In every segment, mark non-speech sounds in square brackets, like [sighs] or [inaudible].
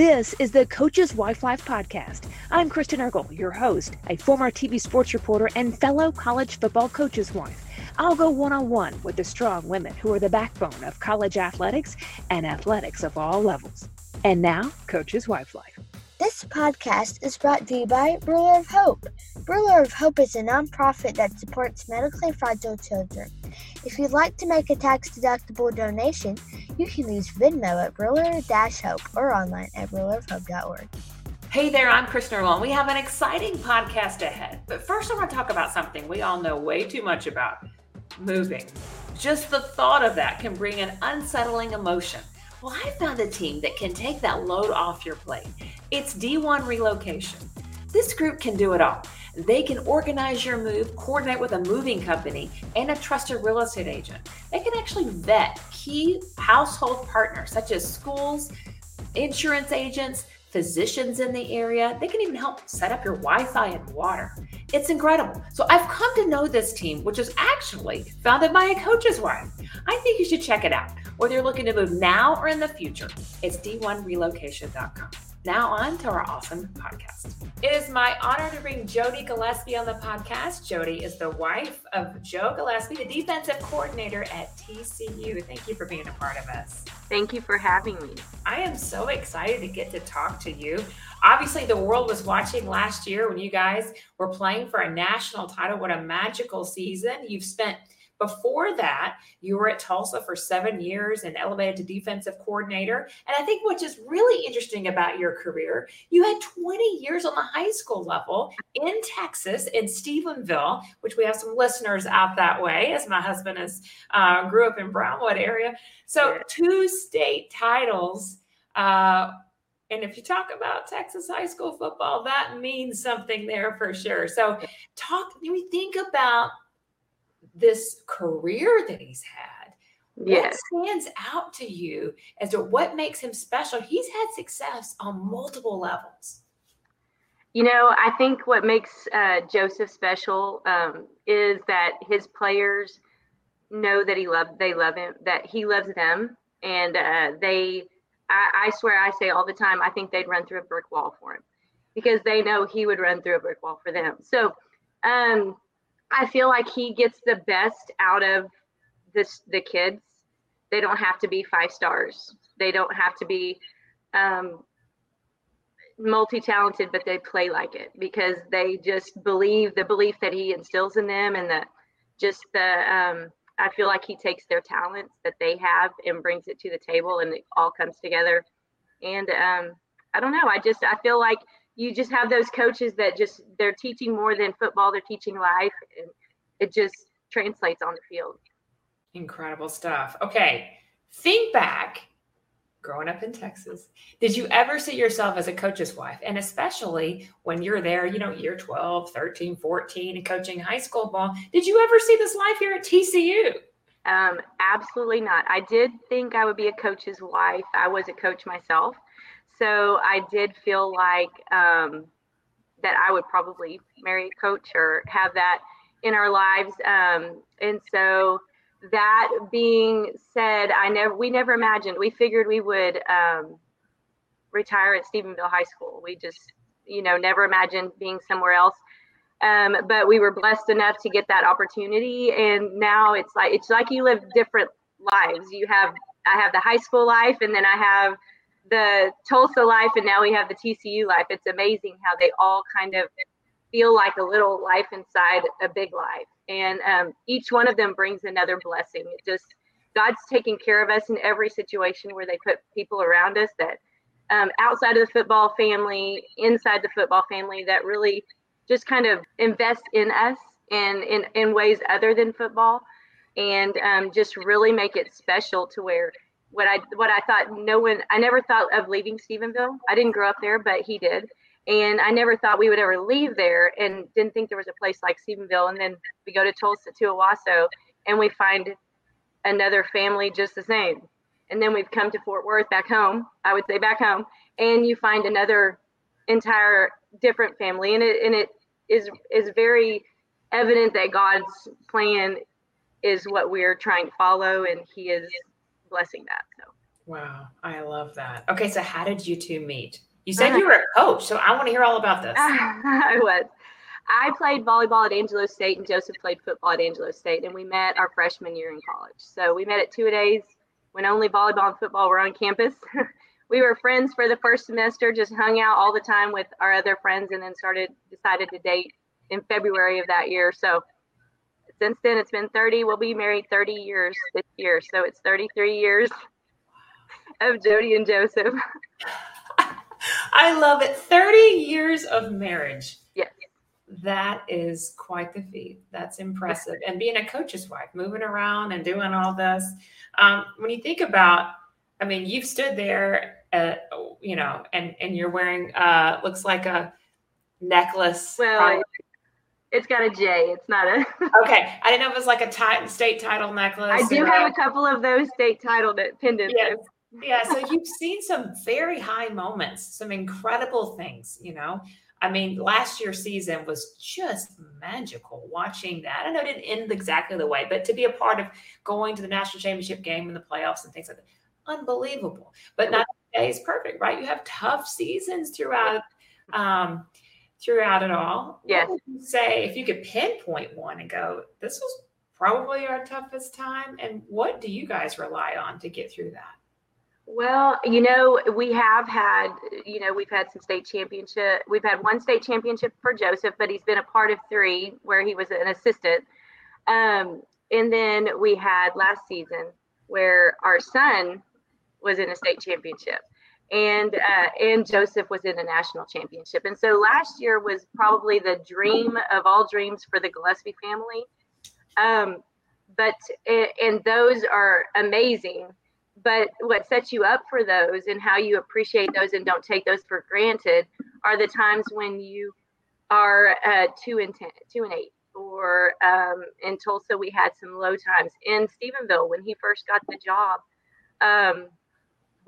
This is the Coach's Wife Life podcast. I'm Kristen Eargle, your host, a former TV sports reporter and fellow college football coach's wife. I'll go one on one with the strong women who are the backbone of college athletics and athletics of all levels. And now, Coach's Wife Life. This podcast is brought to you by Ruler of Hope. Ruler of Hope is a nonprofit that supports medically fragile children. If you'd like to make a tax deductible donation, you can use Venmo at Ruler Hope or online at rulerofhope.org. Hey there, I'm Kristen Eargle. We have an exciting podcast ahead. But first, I want to talk about something we all know way too much about moving. Just the thought of that can bring an unsettling emotion. Well, I found a team that can take that load off your plate. It's D1 Relocation. This group can do it all. They can organize your move, coordinate with a moving company, and a trusted real estate agent. They can actually vet key household partners such as schools, insurance agents, physicians in the area. They can even help set up your Wi Fi and water. It's incredible. So I've come to know this team, which is actually founded by a coach's wife. I think you should check it out, whether you're looking to move now or in the future. It's d1relocation.com. Now on to our awesome podcast. It is my honor to bring Jodi Gillespie on the podcast. Jodi is the wife of Joe Gillespie, the defensive coordinator at TCU. Thank you for being a part of us. Thank you for having me. I am so excited to get to talk to you. Obviously, the world was watching last year when you guys were playing for a national title. What a magical season. You've spent before that, you were at Tulsa for seven years and elevated to defensive coordinator. And I think what's just really interesting about your career, you had 20 years on the high school level in Texas, in Stephenville, which we have some listeners out that way, as my husband is uh, grew up in Brownwood area. So two state titles. Uh, and if you talk about Texas high school football, that means something there for sure. So, talk, we think about this career that he's had. Yes. What stands out to you as to what makes him special? He's had success on multiple levels. You know, I think what makes uh, Joseph special um, is that his players know that he love they love him, that he loves them, and uh, they. I, I swear, I say all the time, I think they'd run through a brick wall for him because they know he would run through a brick wall for them. So, um, I feel like he gets the best out of this the kids. They don't have to be five stars. They don't have to be um, multi-talented, but they play like it because they just believe the belief that he instills in them, and that just the. Um, I feel like he takes their talents that they have and brings it to the table, and it all comes together. And um, I don't know. I just I feel like you just have those coaches that just they're teaching more than football they're teaching life and it just translates on the field. Incredible stuff. Okay think back growing up in texas did you ever see yourself as a coach's wife? And especially when you're there you know year 12 13 14 and coaching high school ball did you ever see this life here at tcu um, absolutely not. I did think i would be a coach's wife. I was a coach myself so I did feel like um, that I would probably marry a coach or have that in our lives. Um, and so that being said, I never we never imagined. We figured we would um, retire at Stephenville High School. We just you know never imagined being somewhere else. Um, but we were blessed enough to get that opportunity, and now it's like it's like you live different lives. You have I have the high school life, and then I have the Tulsa life and now we have the TCU life. It's amazing how they all kind of feel like a little life inside a big life. And um, each one of them brings another blessing. It just, God's taking care of us in every situation where they put people around us that um, outside of the football family, inside the football family, that really just kind of invest in us in, in, in ways other than football and um, just really make it special to where what I what I thought no one I never thought of leaving Stephenville. I didn't grow up there, but he did. And I never thought we would ever leave there and didn't think there was a place like Stephenville. And then we go to Tulsa to Owasso and we find another family just the same. And then we've come to Fort Worth back home, I would say back home, and you find another entire different family. And it and it is is very evident that God's plan is what we're trying to follow and he is blessing that. So Wow, I love that. Okay, so how did you two meet? You said you [laughs] were a coach, so I want to hear all about this. [laughs] I was. I played volleyball at Angelo State, and Joseph played football at Angelo State, and we met our freshman year in college. So we met at two a days when only volleyball and football were on campus. [laughs] we were friends for the first semester, just hung out all the time with our other friends, and then started decided to date in February of that year. So since then, it's been 30. We'll be married 30 years this year, so it's 33 years [laughs] of Jodi and Joseph. I love it. 30 years of marriage. Yes. That is quite the feat. That's impressive. And being a coach's wife, moving around and doing all this. Um, when you think about, I mean, you've stood there, uh, you know, and and you're wearing uh, looks like a necklace. Well, it's got a J. It's not a. [laughs] okay, I didn't know if it was like a t- state title necklace. I do have a couple of those state title pendants. Yes. Yeah, so you've seen some very high moments, some incredible things, you know. I mean, last year's season was just magical watching that. I know it didn't end exactly the way, but to be a part of going to the national championship game and the playoffs and things like that, unbelievable. But not every day is perfect, right? You have tough seasons throughout um, throughout it all. Yes. say if you could pinpoint one and go, this was probably our toughest time, and what do you guys rely on to get through that? Well, you know, we have had, you know, we've had some state championship. We've had one state championship for Joseph, but he's been a part of three where he was an assistant. Um, and then we had last season where our son was in a state championship, and uh, and Joseph was in a national championship. And so last year was probably the dream of all dreams for the Gillespie family. Um, but and those are amazing but what sets you up for those and how you appreciate those and don't take those for granted are the times when you are uh, two and ten, two and eight, or um, in Tulsa we had some low times. In Stephenville, when he first got the job, um,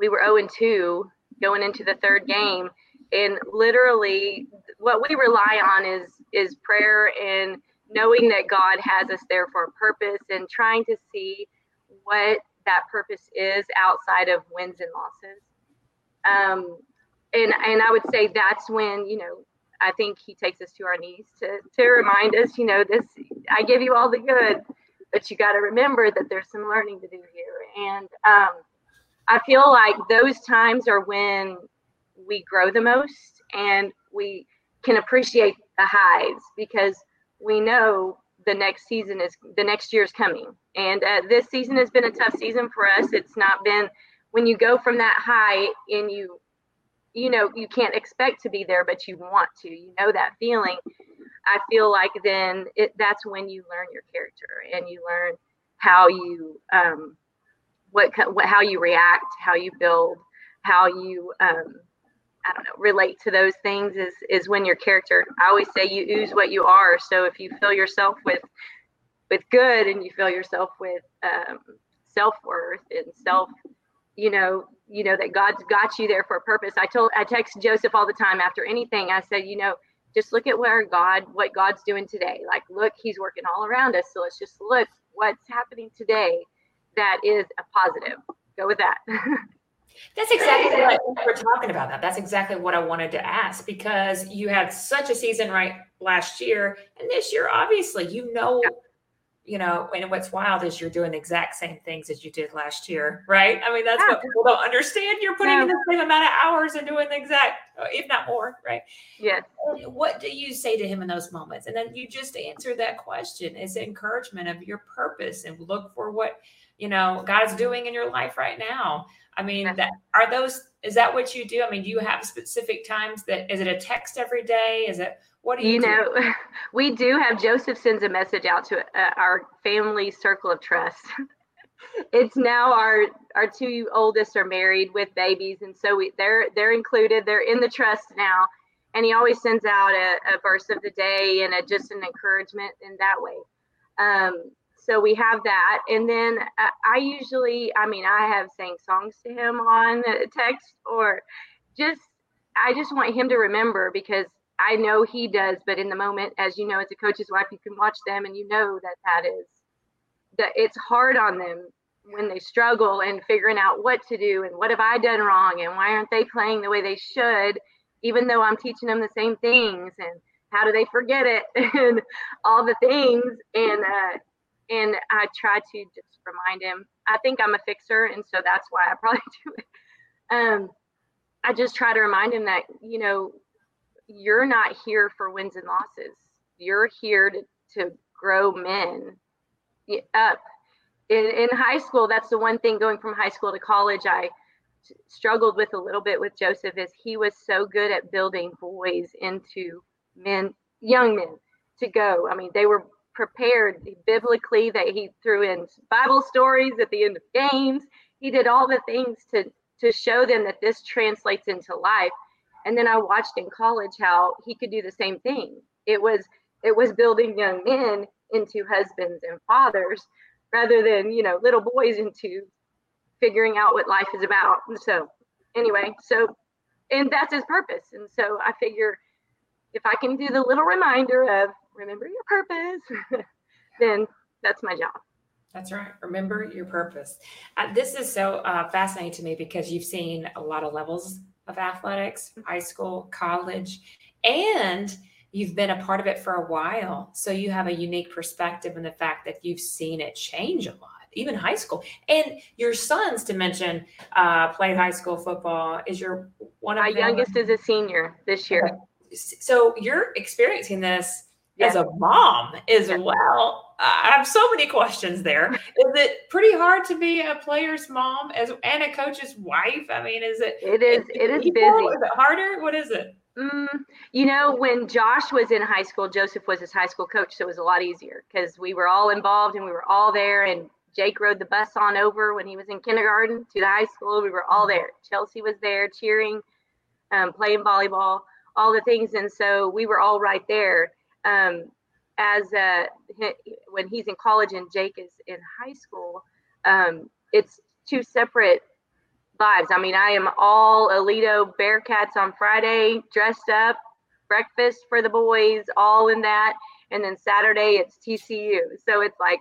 we were zero oh and two going into the third game, and literally what we rely on is is prayer and knowing that God has us there for a purpose and trying to see what that purpose is outside of wins and losses. Um, and and I would say that's when you know I think he takes us to our knees to to remind us, you know, this I give you all the good, but you got to remember that there's some learning to do here. And um, I feel like those times are when we grow the most and we can appreciate the highs because we know the next season is the next year is coming. And uh, this season has been a tough season for us. It's not been when you go from that high and you, you know, you can't expect to be there, but you want to. You know that feeling. I feel like then it, that's when you learn your character and you learn how you, um, what, what how you react, how you build, how you um, I don't know, relate to those things is is when your character. I always say you ooze what you are. So if you fill yourself with with good and you fill yourself with um, self worth and self, you know, you know that God's got you there for a purpose. I told I text Joseph all the time after anything. I said, you know, just look at where God, what God's doing today. Like, look, He's working all around us. So let's just look what's happening today. That is a positive. Go with that. [laughs] That's exactly what we're talking about. That that's exactly what I wanted to ask because you had such a season right last year, and this year, obviously, you know, yeah. you know, and what's wild is you're doing the exact same things as you did last year, right? I mean, that's yeah. what people don't understand. You're putting yeah. in the same amount of hours and doing the exact, if not more, right? Yes. What do you say to him in those moments? And then you just answer that question: is encouragement of your purpose and look for what you know God's doing in your life right now. I mean, that, are those is that what you do? I mean, do you have specific times that is it a text every day? Is it what do you? You do? know, [laughs] we do have Joseph sends a message out to uh, our family circle of trust. [laughs] it's now our our two oldest are married with babies, and so we they're they're included. They're in the trust now, and he always sends out a, a verse of the day and a, just an encouragement in that way. Um, so we have that. And then uh, i usually i mean i have sang songs to him on text or just i just want him to remember because i know he does but in the moment as you know as a coach's wife you can watch them and you know that that is that it's hard on them when they struggle and figuring out what to do and what have I done wrong and why aren't they playing the way they should, even though I'm teaching them the same things and how do they forget it [laughs] and all the things. And uh, and I try to just remind him. I think I'm a fixer, and so that's why I probably [laughs] do it. Um, I just try to remind him that you know you're not here for wins and losses. You're here to to grow men up. In, in high school, that's the one thing going from high school to college. I struggled with a little bit with Joseph is he was so good at building boys into men, young men to go. I mean, they were prepared biblically that he threw in Bible stories at the end of games. He did all the things to to show them that this translates into life. And then I watched in college how he could do the same thing. It was it was building young men into husbands and fathers rather than, you know, little boys into figuring out what life is about. And so anyway, so and that's his purpose. And so I figure if I can do the little reminder of remember your purpose, [laughs] then that's my job. That's right. Remember your purpose. Uh, this is so uh, fascinating to me because you've seen a lot of levels of athletics, high school, college, and you've been a part of it for a while. So you have a unique perspective in the fact that you've seen it change a lot, even high school. And your sons, to mention, uh, played high school football. Is your one of my youngest is a senior this year. Okay. So you're experiencing this as a mom as well. I have so many questions there. Is it pretty hard to be a player's mom as and a coach's wife? I mean, is it? It is. It is busy. Is it harder? What is it? Mm, you know, when Josh was in high school, Joseph was his high school coach, so it was a lot easier because we were all involved and we were all there. And Jake rode the bus on over when he was in kindergarten to the high school. We were all there. Chelsea was there cheering, um, playing volleyball, all the things, and so we were all right there um, as uh, when he's in college and Jake is in high school, um, it's two separate vibes. I mean, I am all Aledo Bearcats on Friday, dressed up, breakfast for the boys, all in that, and then Saturday it's TCU. So it's like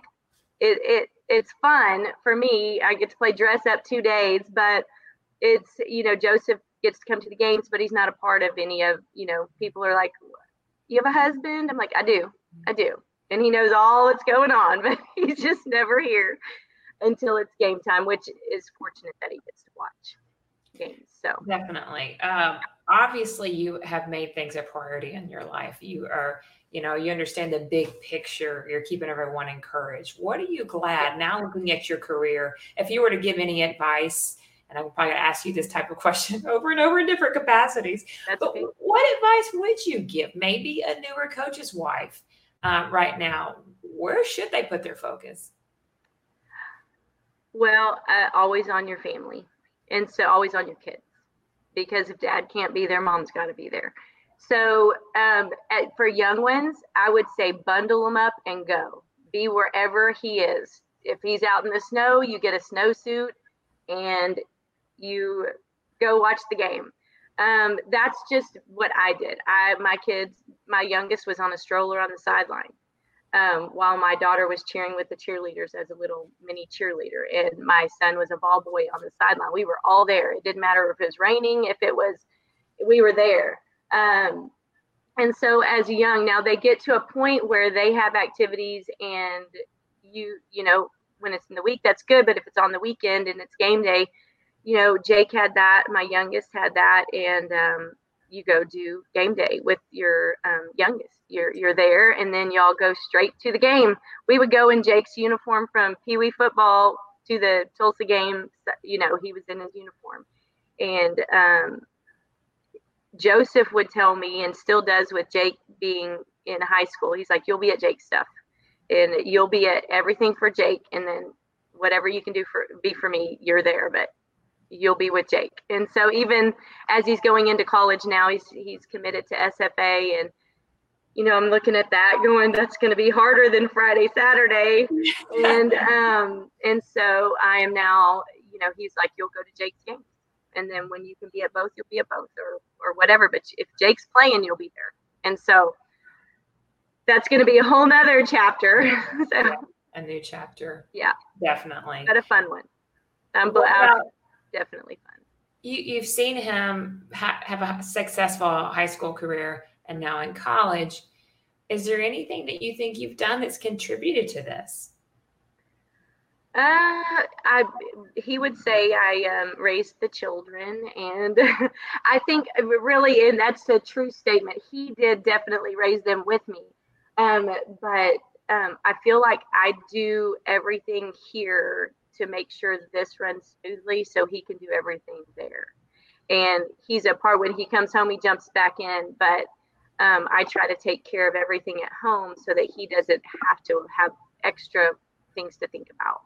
it it it's fun for me. I get to play dress up two days, but it's you know Joseph gets to come to the games, but he's not a part of any of you know people are like you have a husband? I'm like, I do. I do. And he knows all that's going on, [laughs] but he's just never here until it's game time, which is fortunate that he gets to watch games. So definitely. Um, obviously, you have made things a priority in your life. You are, you know, you understand the big picture. You're keeping everyone encouraged. What are you glad now looking at your career? If you were to give any advice, and I'm probably going to ask you this type of question [laughs] over and over in different capacities. That's but okay. what advice would you give maybe a newer coach's wife uh, right now? Where should they put their focus? Well, uh, always on your family, and so always on your kids, because if dad can't be there, mom's got to be there. So um, at, for young ones, I would say bundle them up and go. Be wherever he is. If he's out in the snow, you get a snowsuit and you go watch the game. Um, that's just what I did. I my kids, my youngest was on a stroller on the sideline, um, while my daughter was cheering with the cheerleaders as a little mini cheerleader, and my son was a ball boy on the sideline. We were all there. It didn't matter if it was raining, if it was, we were there. Um, and so as young, now they get to a point where they have activities, and you, you know, when it's in the week, that's good. But if it's on the weekend and it's game day, you know, Jake had that, my youngest had that, and um, you go do game day with your um, youngest. You're you're there, and then y'all go straight to the game. We would go in Jake's uniform from Pee Wee football to the Tulsa game. You know, he was in his uniform, and um, Joseph would tell me, and still does with Jake being in high school. He's like, "You'll be at Jake's stuff, and you'll be at everything for Jake, and then whatever you can do for be for me, you're there." But you'll be with Jake. And so even as he's going into college now, he's he's committed to SFA and you know, I'm looking at that going, that's going to be harder than Friday, Saturday. [laughs] and, um, and so I am now, you know, he's like, you'll go to Jake's game. And then when you can be at both, you'll be at both or, or whatever. But if Jake's playing, you'll be there. And so that's going to be a whole nother chapter. [laughs] so a new chapter. Yeah, definitely. But a fun one. Um, but about, definitely fun. You, you've seen him ha- have a successful high school career and now in college. Is there anything that you think you've done that's contributed to this? Uh, I he would say I um, raised the children, and [laughs] I think really, and that's a true statement. He did definitely raise them with me, um, but um, I feel like I do everything here to make sure this runs smoothly, so he can do everything there. And he's a part when he comes home, he jumps back in, but um, I try to take care of everything at home so that he doesn't have to have extra things to think about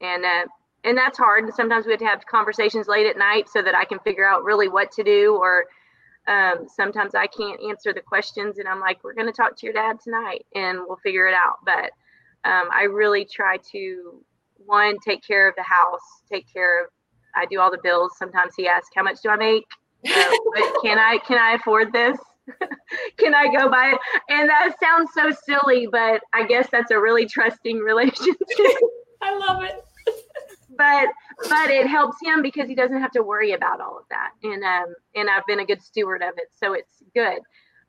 and uh, and that's hard. And sometimes we have to have conversations late at night so that I can figure out really what to do. Or um, sometimes I can't answer the questions, and I'm like, "We're going to talk to your dad tonight, and we'll figure it out." But um, I really try to one take care of the house, take care of. I do all the bills. Sometimes he asks, "How much do I make? Uh, can I can I afford this?" [laughs] can I go buy it? And that sounds so silly, but I guess that's a really trusting [laughs] relationship. [laughs] I love it but but it helps him because he doesn't have to worry about all of that and um and i've been a good steward of it so it's good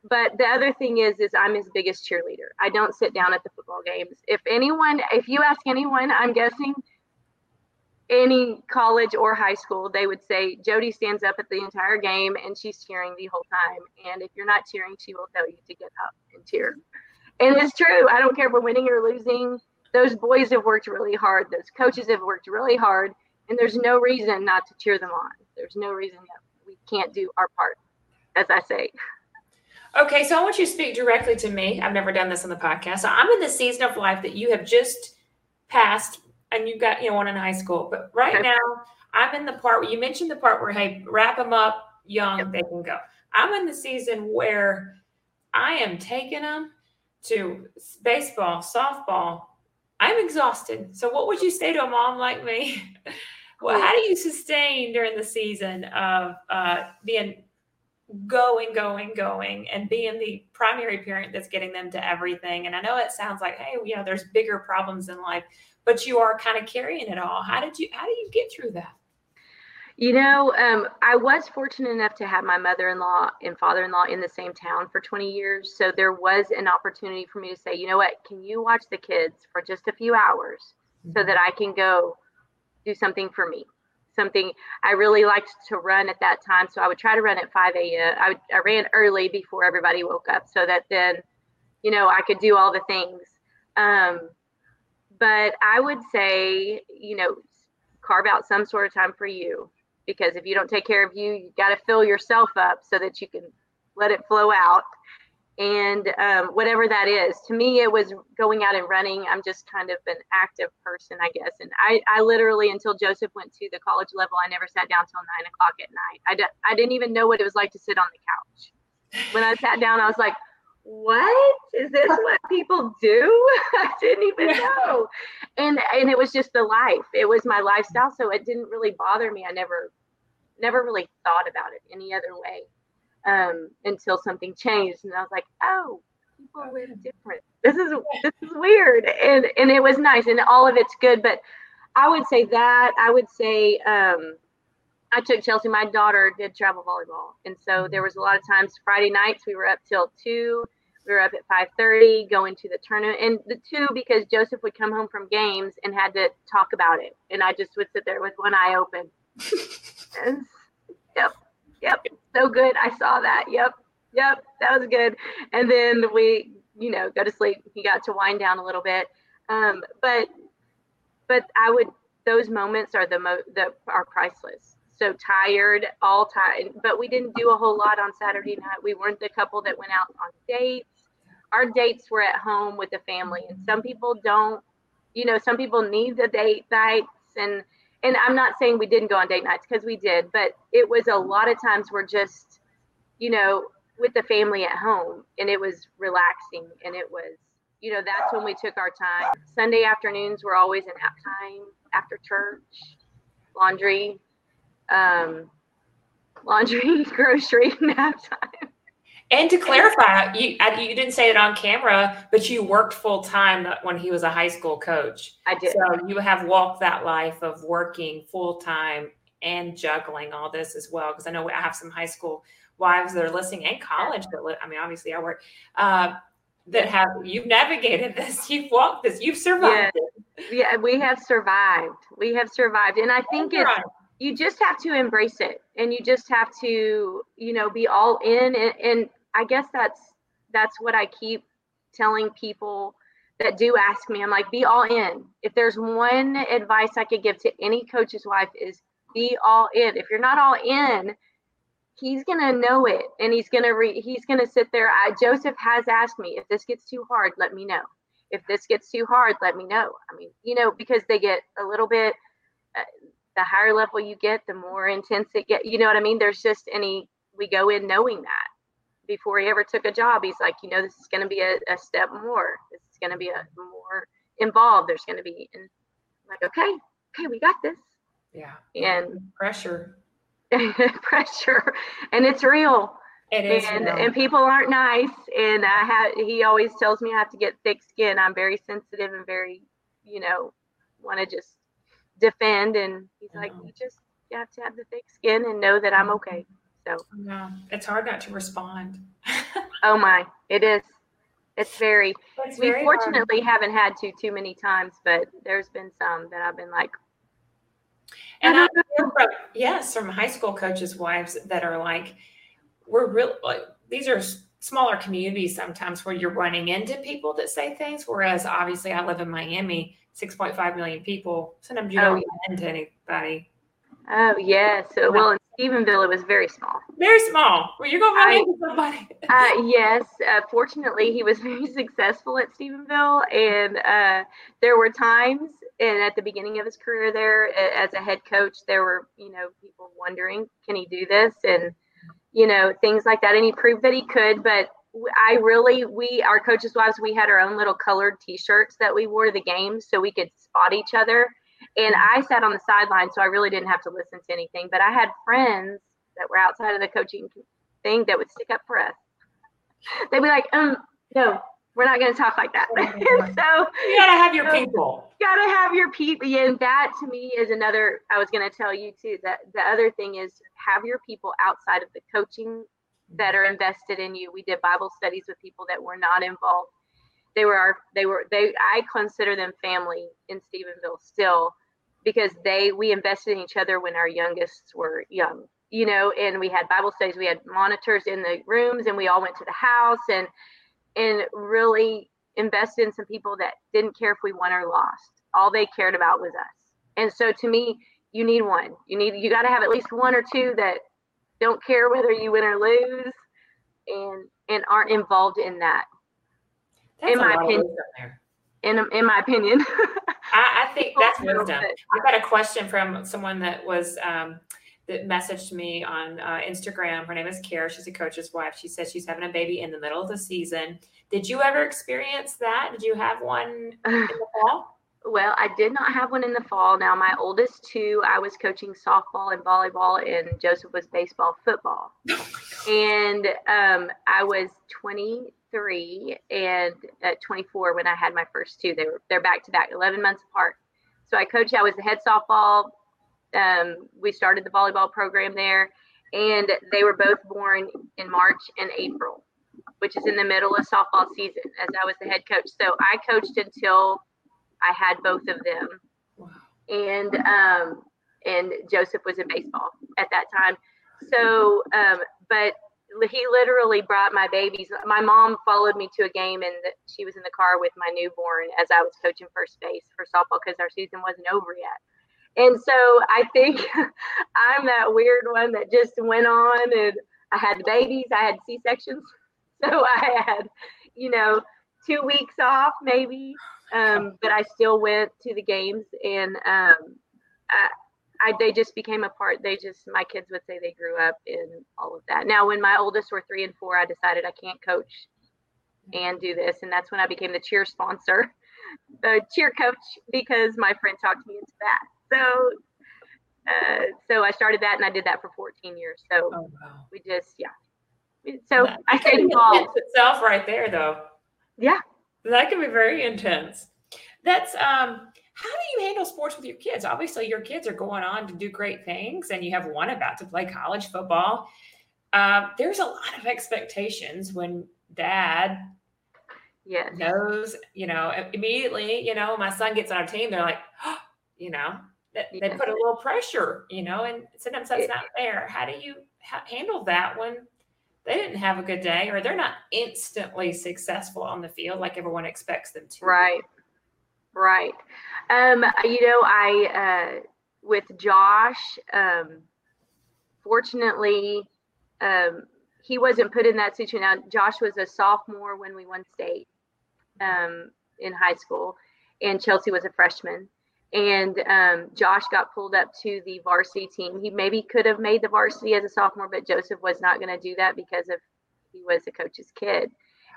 but the other thing is is i'm his biggest cheerleader. I don't sit down at the football games. If anyone if you ask anyone i'm guessing any college or high school they would say jodi stands up at the entire game and she's cheering the whole time. And if you're not cheering she will tell you to get up and cheer. And it's true. I don't care if we're winning or losing. Those boys have worked really hard. Those coaches have worked really hard, and there's no reason not to cheer them on. There's no reason that we can't do our part, as I say. Okay, so I want you to speak directly to me. I've never done this on the podcast. So I'm in the season of life that you have just passed, and you've got you know one in high school. But right okay. now, I'm in the part where you mentioned the part where hey, wrap them up young, yep. they can go. I'm in the season where I am taking them to baseball, softball, I'm exhausted. So, what would you say to a mom like me? [laughs] well, how do you sustain during the season of uh, being going, going, going, and being the primary parent that's getting them to everything? And I know it sounds like, hey, you know, there's bigger problems in life, but you are kind of carrying it all. How did you? How do you get through that? You know, um, I was fortunate enough to have my mother in law and father in law in the same town for 20 years. So there was an opportunity for me to say, you know what, can you watch the kids for just a few hours so mm-hmm. that I can go do something for me? Something I really liked to run at that time. So I would try to run at 5 a.m. I, would, I ran early before everybody woke up so that then, you know, I could do all the things. Um, but I would say, you know, carve out some sort of time for you because if you don't take care of you, you got to fill yourself up so that you can let it flow out. And um, whatever that is, to me, it was going out and running. I'm just kind of an active person, I guess. And I, I literally, until Joseph went to the college level, I never sat down till nine o'clock at night. I, d- I didn't even know what it was like to sit on the couch. When I sat down, I was like, what is this what people do [laughs] i didn't even know and and it was just the life it was my lifestyle so it didn't really bother me i never never really thought about it any other way um, until something changed. And i was like oh people live different. This is this is weird. And and it was nice. And all of it's good. But i would say that i would say um, I took Chelsea. My daughter did travel volleyball, and so there was a lot of times Friday nights we were up till two. We were up at five thirty, going to the tournament, and the two because Joseph would come home from games and had to talk about it, and I just would sit there with one eye open. [laughs] and, yep, yep, so good. I saw that. Yep, yep, that was good. And then we, you know, go to sleep. He got to wind down a little bit, um, but but I would. Those moments are the most that are priceless so tired all time. But we didn't do a whole lot on Saturday night. We weren't the couple that went out on dates. Our dates were at home with the family, and some people don't. You know, some people need the date nights, and and I'm not saying we didn't go on date nights because we did, but it was a lot of times we're just, you know, with the family at home, and it was relaxing, and it was you know that's when we took our time sunday afternoons were always an nap time after church laundry um, [laughs] laundry, grocery, [laughs] nap time. And to clarify, you you didn't say it on camera, but you worked full time when he was a high school coach. I did. So you have walked that life of working full time and juggling all this as well. Because I know I have some high school wives that are listening and college that li- I mean, obviously I work uh, that have you've navigated this, [laughs] you've walked this, you've survived. Yeah, yeah we have survived. We have survived, and I think it's you just have to embrace it, and you just have to you know be all in, and, and I guess that's that's what I keep telling people that do ask me. I'm like, be all in. If there's one advice I could give to any coach's wife is be all in. If you're not all in, he's gonna know it and he's gonna re- he's gonna sit there. I, Joseph has asked me if this gets too hard, let me know. If this gets too hard, let me know. I mean, you know, because they get a little bit. Uh, the higher level you get, the more intense it get. You know what I mean? There's just any. We go in knowing that before he ever took a job. He's like, you know, this is going to be a, a step more. This is going to be a more involved. There's going to be, and I'm like, okay, okay, we got this. Yeah. And pressure. [laughs] pressure, and it's real. It is, and real. and people aren't nice. And I have. He always tells me I have to get thick skin. I'm very sensitive and very, you know, want to just defend. And he's like, you just you have to have the thick skin and know that I'm okay. So yeah, it's hard not to respond. [laughs] oh my, it is. It's very. It's we very fortunately hard. haven't had to too many times, but there's been some that I've been like, And uh-huh. I hear from, yes, from high school coaches' wives that are like, we're real like these are smaller communities sometimes where you're running into people that say things. Whereas obviously I live in Miami, 6.5 million people. Sometimes you Oh, don't yeah. run into anybody. Oh yeah. So well, in Stephenville it was very small. Very small. Well, you're gonna run I- into somebody. [laughs] Uh, yes, uh, fortunately, he was [laughs] very successful at Stephenville, and uh, there were times, and at the beginning of his career there as a head coach, there were you know people wondering, can he do this, and you know things like that, and he proved that he could. But I really, we our coaches' wives, we had our own little colored T-shirts that we wore to the games so we could spot each other. And I sat on the sideline, so I really didn't have to listen to anything. But I had friends that were outside of the coaching thing that would stick up for us. They'd be like, um, no, we're not going to talk like that. [laughs] so You gotta have your No. people. gotta have your people. Yeah, and that to me is another. I was going to tell you too. That the other thing is have your people outside of the coaching that are invested in you. We did Bible studies with people that were not involved. They were our. They were. They. I consider them family in Stephenville still, because they we invested in each other when our youngest were young. You know, and we had Bible studies. We had monitors in the rooms, and we all went to the house and and really invested in some people that didn't care if we won or lost. All they cared about was us. And so to me, you need one. You need you got to have at least one or two that don't care whether you win or lose and and aren't involved in that. That's In my opinion. there. In in my opinion. [laughs] I, I think that's wisdom. I've got a question from someone that was um, that messaged me on uh, Instagram. Her name is Kara. She's a coach's wife. She says she's having a baby in the middle of the season. Did you ever experience that? Did you have one in [sighs] the fall? Well, I did not have one in the fall. Now, my oldest two, I was coaching softball and volleyball, and Joseph was baseball, football. [laughs] and um, I was 23 and at 24 when I had my first two. They were they're back to back, 11 months apart. So I coached. I was the head softball. Um, we started the volleyball program there, and they were both born in March and April, which is in the middle of softball season. As I was the head coach, so I coached until I had both of them, and um, and Joseph was in baseball at that time. So, um, but he literally brought my babies. My mom followed me to a game, and she was in the car with my newborn as I was coaching first base for softball because our season wasn't over yet. And so I think [laughs] I'm that weird one that just went on, and I had the babies. I had C sections, [laughs] so I had, you know, two weeks off maybe um, but I still went to the games, and um, I they just became a part. They just my kids would say they grew up in all of that. Now, when my oldest were three and four, I decided I can't coach and do this, and that's when I became the cheer sponsor, [laughs] the cheer coach, because my friend talked me into that. So, uh, so I started that, and I did that for 14 years. So Oh wow. we just yeah. So That- I stayed involved. intense itself right there, though. Yeah. That can be very intense. That's um. How do you handle sports with your kids? Obviously, your kids are going on to do great things, and you have one about to play college football. Um, there's a lot of expectations when dad Yes. knows, you know, immediately, you know, my son gets on our team, they're like, you know, that they put a little pressure, you know, and sometimes that's It- not fair. How do you ha- handle that when they didn't have a good day or they're not instantly successful on the field like everyone expects them to? Right. Right. Um, you know, I uh with Josh, um fortunately, um he wasn't put in that situation. Now Josh was a sophomore when we won state um in high school and Chelsea was a freshman. And um, Josh got pulled up to the varsity team. He maybe could have made the varsity as a sophomore, but Joseph was not going to do that because of he was the coach's kid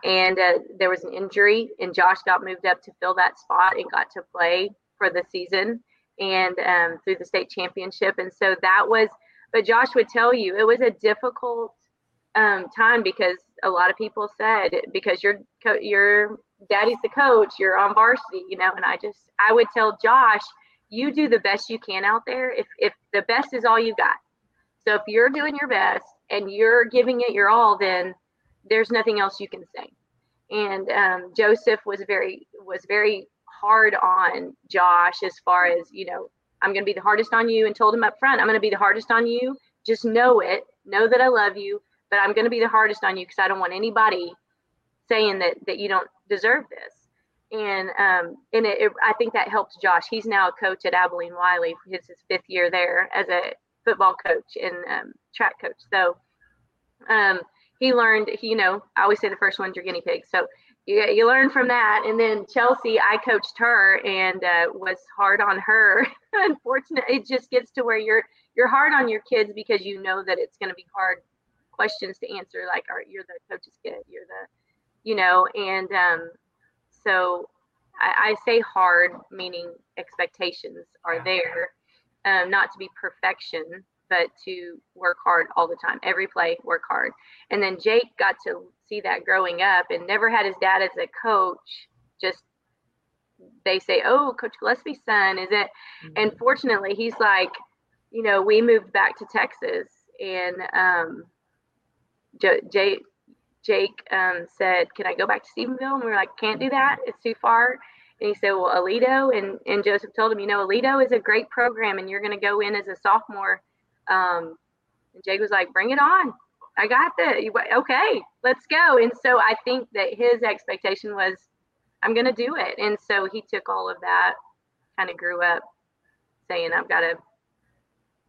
and uh, there was an injury and josh got moved up to fill that spot and got to play for the season and um, through the state championship. And so that was but josh would tell you it was a difficult um, time because a lot of people said because your your daddy's the coach you're on varsity you know and i just i would tell josh you do the best you can out there. If if the best is all you got. So if you're doing your best and you're giving it your all then there's nothing else you can say. And um, Joseph was very was very hard on Josh as far as you know. I'm going to be the hardest on you, and told him up front, I'm going to be the hardest on you. Just know it. Know that I love you, but I'm going to be the hardest on you because I don't want anybody saying that that you don't deserve this. And um, and it, it, I think that helped Josh. He's now a coach at Abilene Wylie. It's his fifth year there as a football coach and um, track coach. So um, he learned, he, you know, I always say the first one's your guinea pig. So you, you learn from that. And then Chelsea, I coached her and uh, was hard on her. [laughs] Unfortunately, it just gets to where you're you're hard on your kids because you know that it's going to be hard questions to answer. Like, are you're the coach's kid, you're the, you know, and um, so I, I say hard, meaning expectations are there, um, not to be perfection, but to work hard all the time. Every play, work hard. And then Jake got to see that growing up and never had his dad as a coach. Just they say, "Oh, Coach Gillespie's son is it?" And fortunately, he's like, you know, we moved back to Texas, and um, J- Jake Jake um, said, "Can I go back to Stephenville?" And we were like, "Can't do that. It's too far." And he said, "Well, Aledo," and and Joseph told him, "You know, Aledo is a great program, and you're going to go in as a sophomore." Um, and Jake was like, "Bring it on. I got that. Okay, let's go." And so I think that his expectation was, "I'm going to do it," and so he took all of that, kind of grew up saying, "I've got to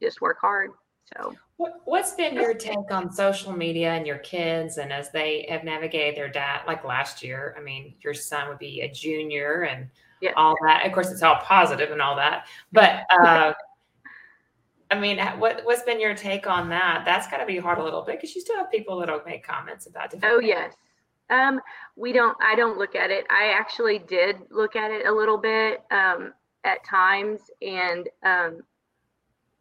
just work hard." So What, what's been your take on social media and your kids and as they have navigated their dad like last year? I mean, your son would be a junior and Yes. all that. Of course, it's all positive and all that. But uh, I mean, what what's been your take on that? That's got to be hard a little bit because you still have people that'll make comments about different. Oh things. yes. Um, we don't. I don't look at it. I actually did look at it a little bit um, at times, and um,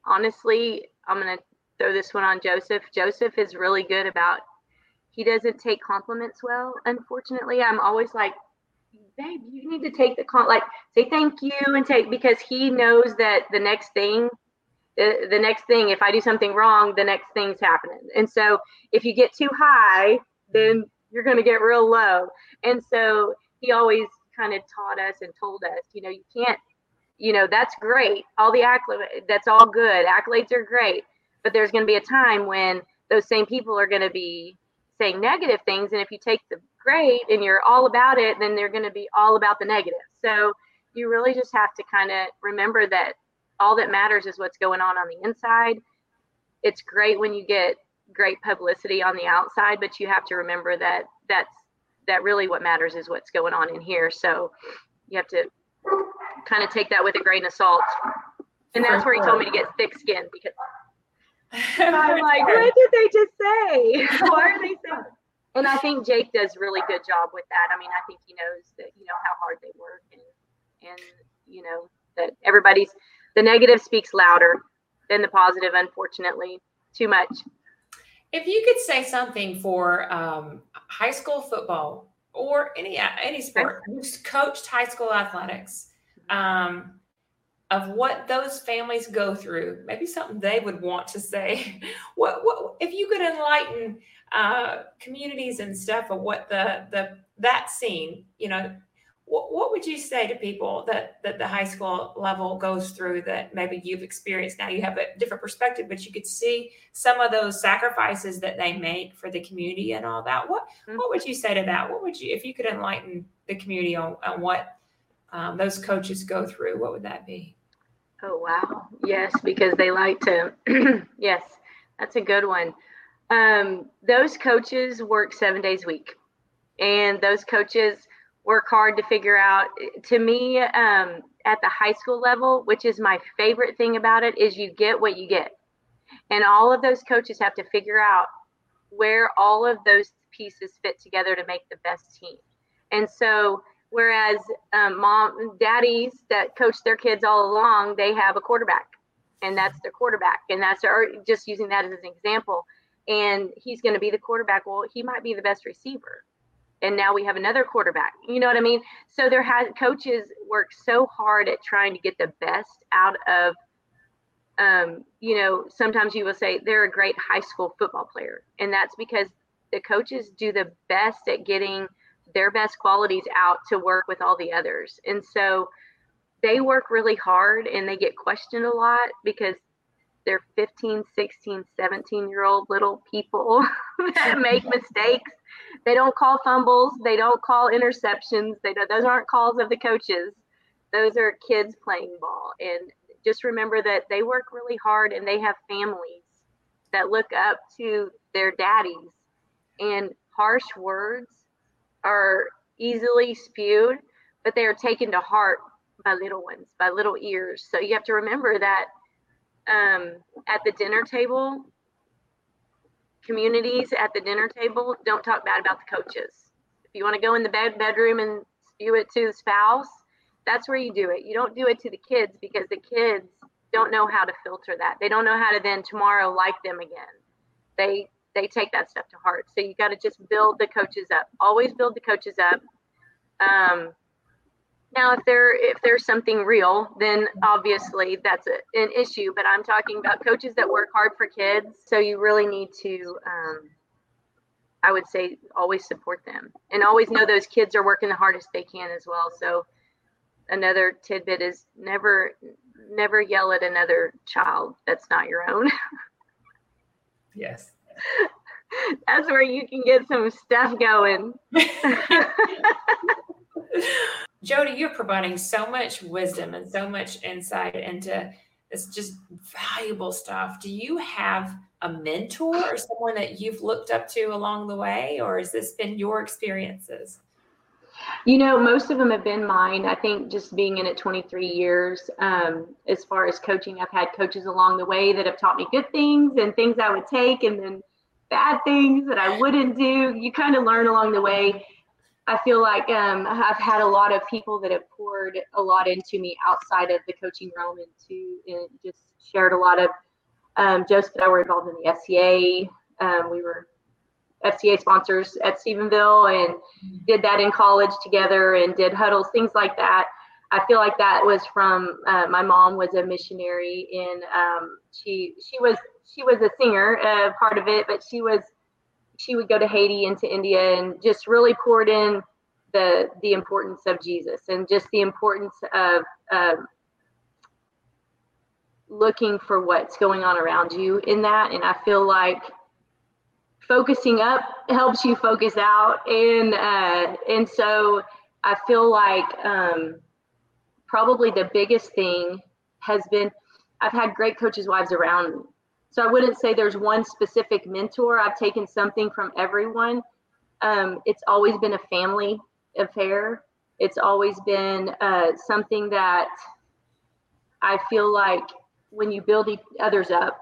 honestly, I'm gonna throw this one on Joseph. Joseph is really good about. He doesn't take compliments well. Unfortunately, I'm always like, babe, you need to take the con like say thank you and take because he knows that the next thing the, the next thing if i do something wrong the next thing's happening. And so if you get too high then you're going to get real low. And so he always kind of taught us and told us you know you can't you know that's great. All the accolades that's all good. Accolades are great. But there's going to be a time when those same people are going to be saying negative things. And if you take the great and you're all about it then they're going to be all about the negative. So you really just have to kind of remember that all that matters is what's going on on the inside. It's great when you get great publicity on the outside, but you have to remember that that's that really what matters is what's going on in here. So you have to kind of take that with a grain of salt. And that's where he told me to get thick skin because [laughs] I'm like, what did they just say? [laughs] Why are they saying? And I think Jake does really good job with that. I mean, I think he knows that you know how hard they work and and you know that everybody's the negative speaks louder than the positive unfortunately too much If you could say something for um, high school football or any any sport who's coached high school athletics, um, of what those families go through, maybe something they would want to say. [laughs] what, what if you could enlighten uh, communities and stuff of what the the that scene, you know, what, what would you say to people that that the high school level goes through that maybe you've experienced now? You have a different perspective but you could see some of those sacrifices that they make for the community and all that. What mm-hmm. what would you say to that? What would you if you could enlighten the community on, on what um, those coaches go through what would that be? Oh wow. Yes because they like to [clears throat] yes that's a good one. Um, those coaches work seven days a week and those coaches work hard to figure out to me um, at the high school level which is my favorite thing about it is you get what you get. And all of those coaches have to figure out where all of those pieces fit together to make the best team. And so whereas um, mom daddies that coach their kids all along they have a quarterback and that's their quarterback and that's their, just using that as an example and he's going to be the quarterback well he might be the best receiver and now we have another quarterback. You know what I mean? So there has coaches work so hard at trying to get the best out of um, you know, sometimes you will say they're a great high school football player. And that's because the coaches do the best at getting their best qualities out to work with all the others. And so they work really hard and they get questioned a lot because they're 15, 16, 17 year old little people [laughs] that make mistakes they don't call fumbles. They don't call interceptions. They don't, those aren't calls of the coaches. Those are kids playing ball. And just remember that they work really hard and they have families that look up to their daddies. And harsh words are easily spewed, but they are taken to heart by little ones, by little ears. So you have to remember that um, at the dinner table, communities at the dinner table don't talk bad about the coaches. If you want to go in the bed bedroom and spew it to the spouse, that's where you do it. You don't do it to the kids because the kids don't know how to filter that. They don't know how to then tomorrow like them again. They they take that stuff to heart. So you got to just build the coaches up. Always build the coaches up. Um, now, if there if there's something real, then obviously that's a, an issue. But I'm talking about coaches that work hard for kids. So you really need to, um, I would say, always support them and always know those kids are working the hardest they can as well. So another tidbit is never never yell at another child that's not your own. [laughs] yes. That's where you can get some stuff going. [laughs] [laughs] Jodi, you're providing so much wisdom and so much insight into this just valuable stuff. Do you have a mentor or someone that you've looked up to along the way, or has this been your experiences? You know, most of them have been mine. I think just being in it 23 years, um, as far as coaching, I've had coaches along the way that have taught me good things and things I would take, and then bad things that I wouldn't do. You kind of learn along the way. I feel like um, I've had a lot of people that have poured a lot into me outside of the coaching realm and to and just shared a lot of. Um, Joseph and I were involved in the FCA. Um, we were FCA sponsors at Stephenville and did that in college together and did huddles, things like that. I feel like that was from uh, my mom was a missionary and um, she she was she was a singer, uh, part of it, but she was she would go to Haiti and to India and just really poured in the the importance of Jesus and just the importance of um, looking for what's going on around you in that. And I feel like focusing up helps you focus out, and uh, and so I feel like um, probably the biggest thing has been I've had great coaches' wives around me so I wouldn't say there's one specific mentor. I've taken something from everyone. Um, it's always been a family affair. It's always been uh, something that I feel like when you build others up,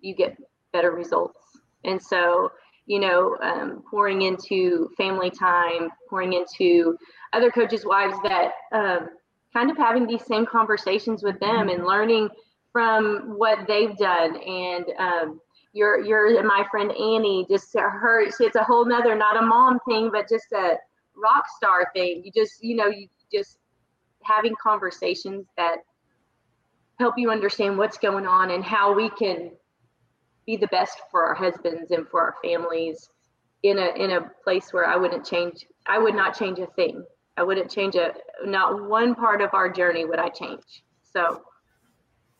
you get better results. And so, you know, um, pouring into family time, pouring into other coaches' wives that um, kind of having these same conversations with them and learning from what they've done and um, your your my friend Annie, just her, it's a whole nother, not a mom thing, but just a rock star thing. You just, you know, you just having conversations that help you understand what's going on and how we can be the best for our husbands and for our families in a in a place where I wouldn't change I would not change a thing. I wouldn't change a not one part of our journey would I change. So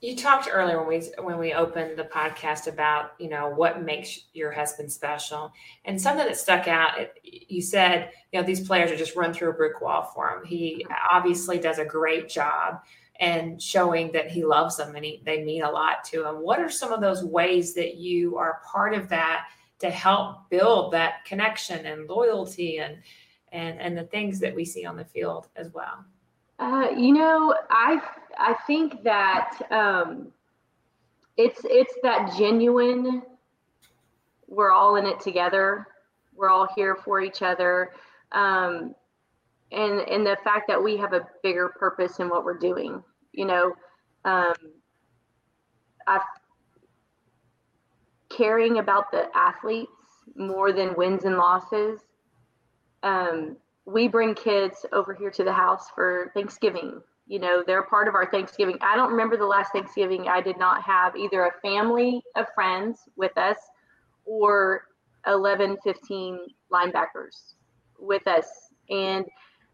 you talked earlier when we when we opened the podcast about you know what makes your husband special, and something that stuck out. You said you know these players are just run through a brick wall for him. He obviously does a great job and showing that he loves them and he, they mean a lot to him. What are some of those ways that you are part of that to help build that connection and loyalty and and and the things that we see on the field as well? Uh, you know, I I think that um, it's it's that genuine. We're all in it together. We're all here for each other, um, and and the fact that we have a bigger purpose in what we're doing. You know, um, I caring about the athletes more than wins and losses. Um, we bring kids over here to the house for Thanksgiving. You know, they're part of our Thanksgiving. I don't remember the last Thanksgiving I did not have either a family of friends with us or 11, 15 linebackers with us. And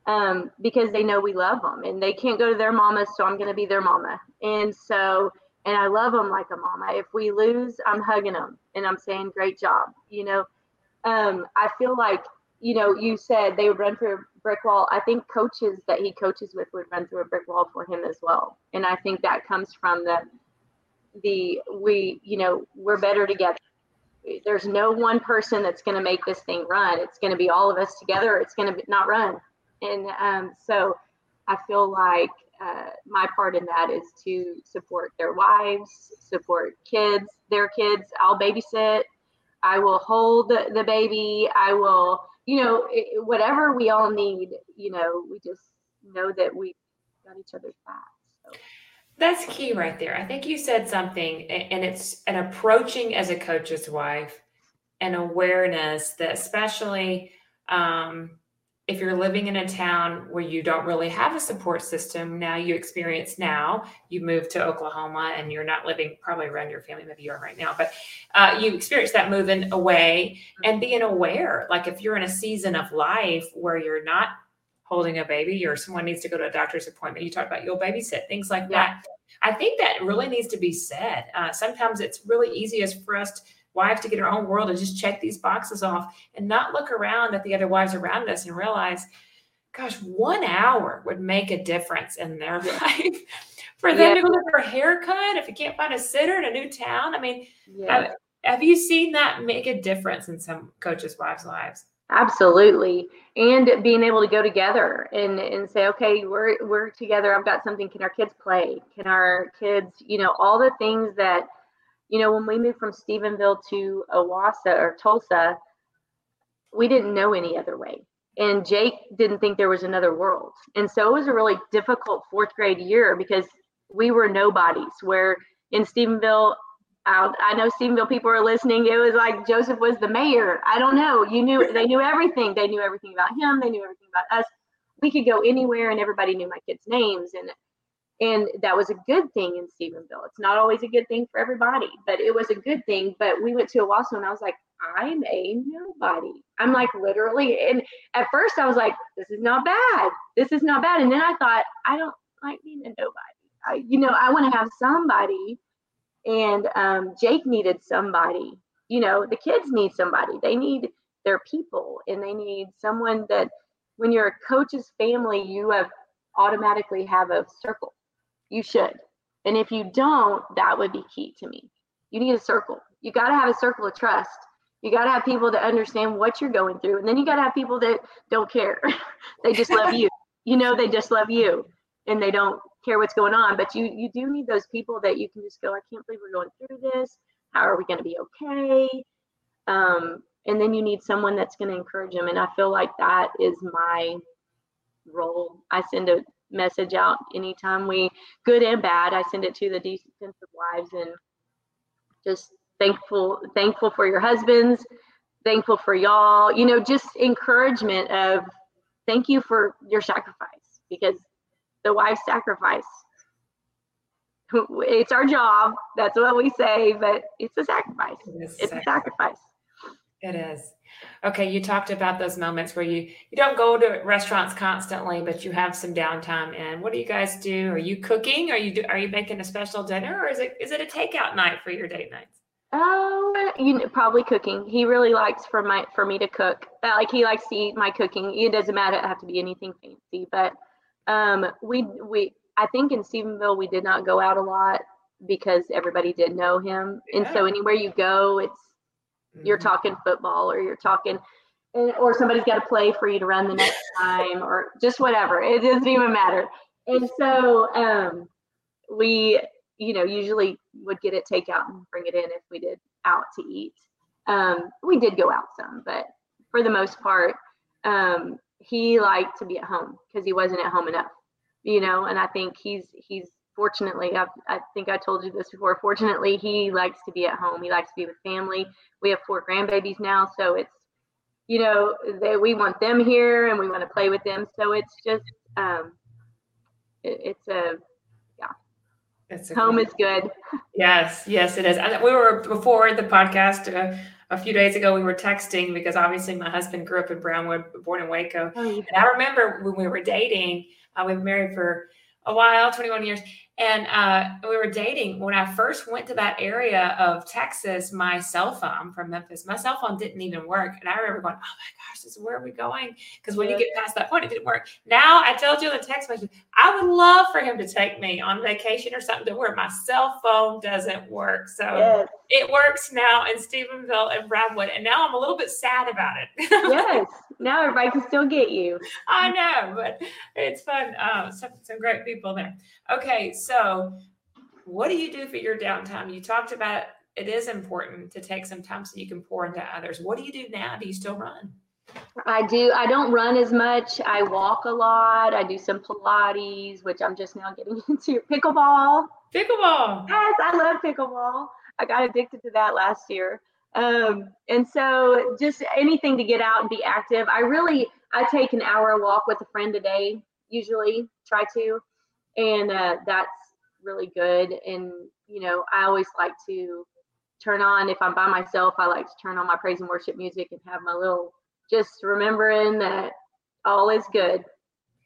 um, because they know we love them and they can't go to their mama, so I'm going to be their mama. And so, and I love them like a mama. If we lose, I'm hugging them and I'm saying, great job. You know, um, I feel like you know, you said they would run through a brick wall. I think coaches that he coaches with would run through a brick wall for him as well. And I think that comes from the the we, you know, we're better together. There's no one person that's going to make this thing run. It's going to be all of us together. It's going to not run. And um, so I feel like uh, my part in that is to support their wives, support kids, their kids. I'll babysit. I will hold the, the baby. I will you know, it, whatever we all need, you know, we just know that we got each other's back. So. That's key right there. I think you said something, and it's an approaching as a coach's wife, an awareness that, especially um, if you're living in a town where you don't really have a support system now you experience now you move to oklahoma and you're not living probably around your family maybe you are right now but uh, you experience that moving away and being aware. Like if you're in a season of life where you're not holding a baby or someone needs to go to a doctor's appointment you talk about you'll babysit things like yeah. that. I think that really needs to be said. Uh, sometimes it's really easiest for us to, wives to get our own world and just check these boxes off and not look around at the other wives around us and realize, gosh, one hour would make a difference in their [laughs] life. For them yeah. to go get their haircut, if you can't find a sitter in a new town, I mean, yeah. have, have you seen that make a difference in some coaches' wives' lives? Absolutely. And being able to go together and, and say, okay, we're we're together. I've got something. Can our kids play? Can our kids, you know, all the things that you know, when we moved from Stephenville to Owasso or Tulsa, we didn't know any other way. And Jake didn't think there was another world. And so it was a really difficult fourth grade year because we were nobodies. Where in Stephenville, I, I know Stephenville people are listening. It was like Joseph was the mayor. I don't know. You knew they knew everything. They knew everything about him. They knew everything about us. We could go anywhere, and everybody knew my kids' names. And and that was a good thing in Stephenville. It's not always a good thing for everybody, but it was a good thing. But we went to Owasso and I was like, I'm a nobody. I'm like literally, and at first I was like, this is not bad. This is not bad. And then I thought, I don't like being a nobody. I, you know, I want to have somebody. And um, Jake needed somebody. You know, the kids need somebody. They need their people, and they need someone that, when you're a coach's family, you have automatically have a circle you should. And if you don't, that would be key to me. You need a circle. You got to have a circle of trust. You got to have people that understand what you're going through. And then you got to have people that don't care. [laughs] they just love you. You know, they just love you and they don't care what's going on. But you you do need those people that you can just go, I can't believe we're going through this. How are we going to be okay? Um, and then you need someone that's going to encourage them. And I feel like that is my role. I send a message out anytime we good and bad i send it to the defensive wives and just thankful thankful for your husbands thankful for y'all you know just encouragement of thank you for your sacrifice because the wife's sacrifice. It's our job that's what we say but it's a sacrifice. It's a sacrifice. It is okay you talked about those moments where you you don't go to restaurants constantly but you have some downtime and what do you guys do are you cooking are you do, are you making a special dinner or is it is it a takeout night for your date nights Oh, you know, probably cooking. He really likes for my for me to cook. Uh, like he likes to eat my cooking. It doesn't matter it have to be anything fancy, but um, we we I think in Stephenville we did not go out a lot because everybody did know him, yeah. and so anywhere you go, it's. You're talking football or you're talking, or somebody's got to play for you to run the next [laughs] time or just whatever. It doesn't even matter. And so um, we you know, usually would get it takeout and bring it in if we did out to eat. Um, we did go out some, but for the most part, um, he liked to be at home because he wasn't at home enough, you know. And I think he's he's fortunately, I've, I think I told you this before. Fortunately, he likes to be at home. He likes to be with family. We have four grandbabies now, so it's you know they, we want them here and we want to play with them. So it's just um, it, it's a yeah. it's a Home is good. Yes, yes, it is. And we were before the podcast uh, a few days ago. We were texting because obviously my husband grew up in Brownwood, born in Waco, oh, yeah. and I remember when we were dating. Uh, we were married for a while, twenty one years, and uh, we were dating. When I first went to that area of Texas, my cell phone from Memphis, my cell phone didn't even work. And I remember going, oh my gosh, this is where are we going? Because when you get past that point, it didn't work. Now I told you in the text message, I would love for him to take me on vacation or something to where my cell phone doesn't work. So yes. It works now in Stephenville and Brownwood. And now I'm a little bit sad about it. [laughs] yes. Now everybody can still get you. I know, but it's fun. Uh, some, some great people there. Okay, so what do you do for your downtime? You talked about it is important to take some time so you can pour into others. What do you do now? Do you still run? I do. I don't run as much. I walk a lot. I do some Pilates, which I'm just now getting [laughs] into. Pickleball. Pickleball. Yes, I love pickleball. I got addicted to that last year. Um, and so just anything to get out and be active. I really, I take an hour walk with a friend a day, usually try to, and uh, that's really good. And, you know, I always like to turn on, if I'm by myself, I like to turn on my praise and worship music and have my little, just remembering that all is good.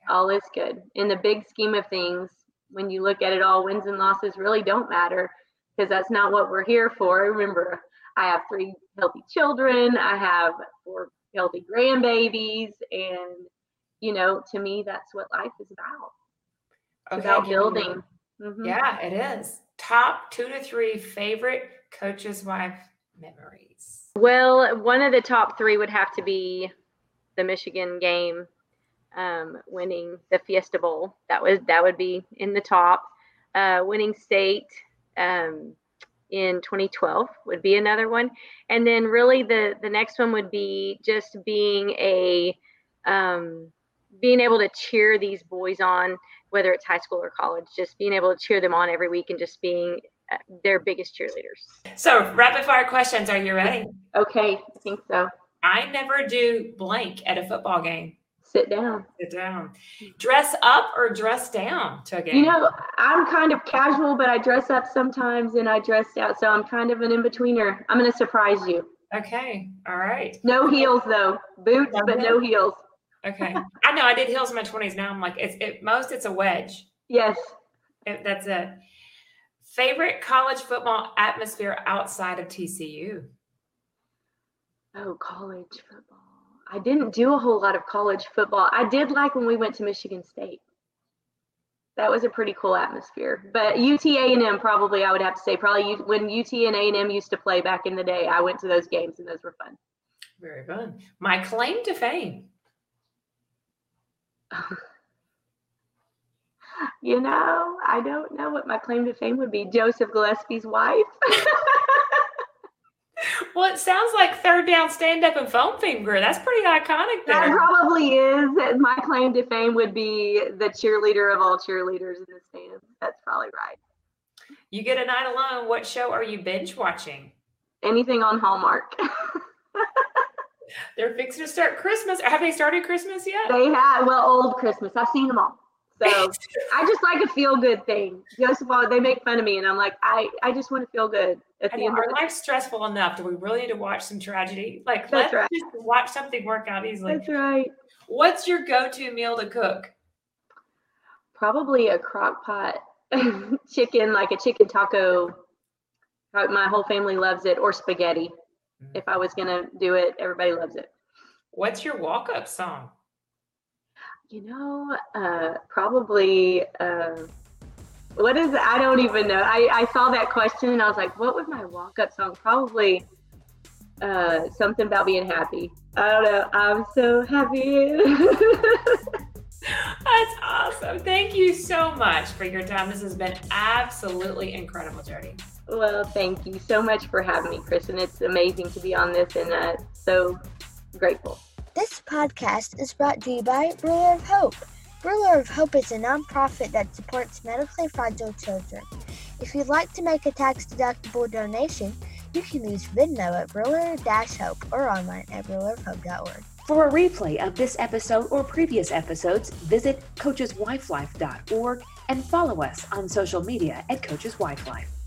All is good. In the big scheme of things, when you look at it all, wins and losses really don't matter because that's not what we're here for. Remember, I have three healthy children. I have four healthy grandbabies. And, you know, to me, that's what life is about. It's okay. about building. Mm-hmm. Yeah, it is. Top two to three favorite coach's wife memories. Well, one of the top three would have to be the Michigan game, um, winning the Fiesta Bowl. That was that would be in the top. Uh, winning state, um, in 2012 would be another one. And then really the the next one would be just being a um, being able to cheer these boys on whether it's high school or college just being able to cheer them on every week and just being uh, their biggest cheerleaders. So rapid fire questions are you ready? Okay i think so. I never do blank at a football game sit down. Sit down. Dress up or dress down to a game? You know, I'm kind of casual, but I dress up sometimes and I dress out. So I'm kind of an in betweener. I'm going to surprise you. Okay. All right. No heels though. Boots, but no heels. Okay. I know I did heels in my 20s. Now I'm like, it's at most it's a wedge. Yes. It, that's it. Favorite college football atmosphere outside of TCU? Oh, college football. I didn't do a whole lot of college football. I did like when we went to Michigan State. That was a pretty cool atmosphere. But UTA and M probably I would have to say probably when UT and A and M used to play back in the day, I went to those games and those were fun. Very fun. My claim to fame. [laughs] you know, I don't know what my claim to fame would be. Joseph Gillespie's wife. [laughs] well, it sounds like third down stand up and foam finger. That's pretty iconic. There. That probably is. My claim to fame would be the cheerleader of all cheerleaders in the stands. That's probably right. You get a night alone. What show are you binge watching? anything on Hallmark. [laughs] They're fixing to start Christmas. Have they started Christmas yet? They have well, old Christmas. I've seen them all. So [laughs] I just like a feel good thing. Just while they make fun of me, and I'm like, I, I just want to feel good at I the know, end our life's stressful enough. Do we really need to watch some tragedy? Like, That's let's right. just watch something work out easily. That's right. What's your go-to meal to cook? Probably a crock pot [laughs] chicken, like a chicken taco. Uh, My whole family loves it, or spaghetti. If I was gonna do it, everybody loves it. What's your walk-up song? You know, uh, probably. Uh, what is? I don't even know. I, I saw that question and I was like, what was my walk up song? Probably uh, something about being happy. I don't know. I'm so happy. [laughs] That's awesome. Thank you so much for your time. This has been absolutely incredible, Jodi. well, thank you so much for having me, Kristen. It's amazing to be on this and uh, so grateful. This podcast is brought to you by Ruler of Hope. Ruler of Hope is a nonprofit that supports medically fragile children. If you'd like to make a tax deductible donation, you can use Venmo at Ruler Hope or online at rulerofhope.org. For a replay of this episode or previous episodes, visit coacheswifelife.org and follow us on social media at Coaches Wife Life.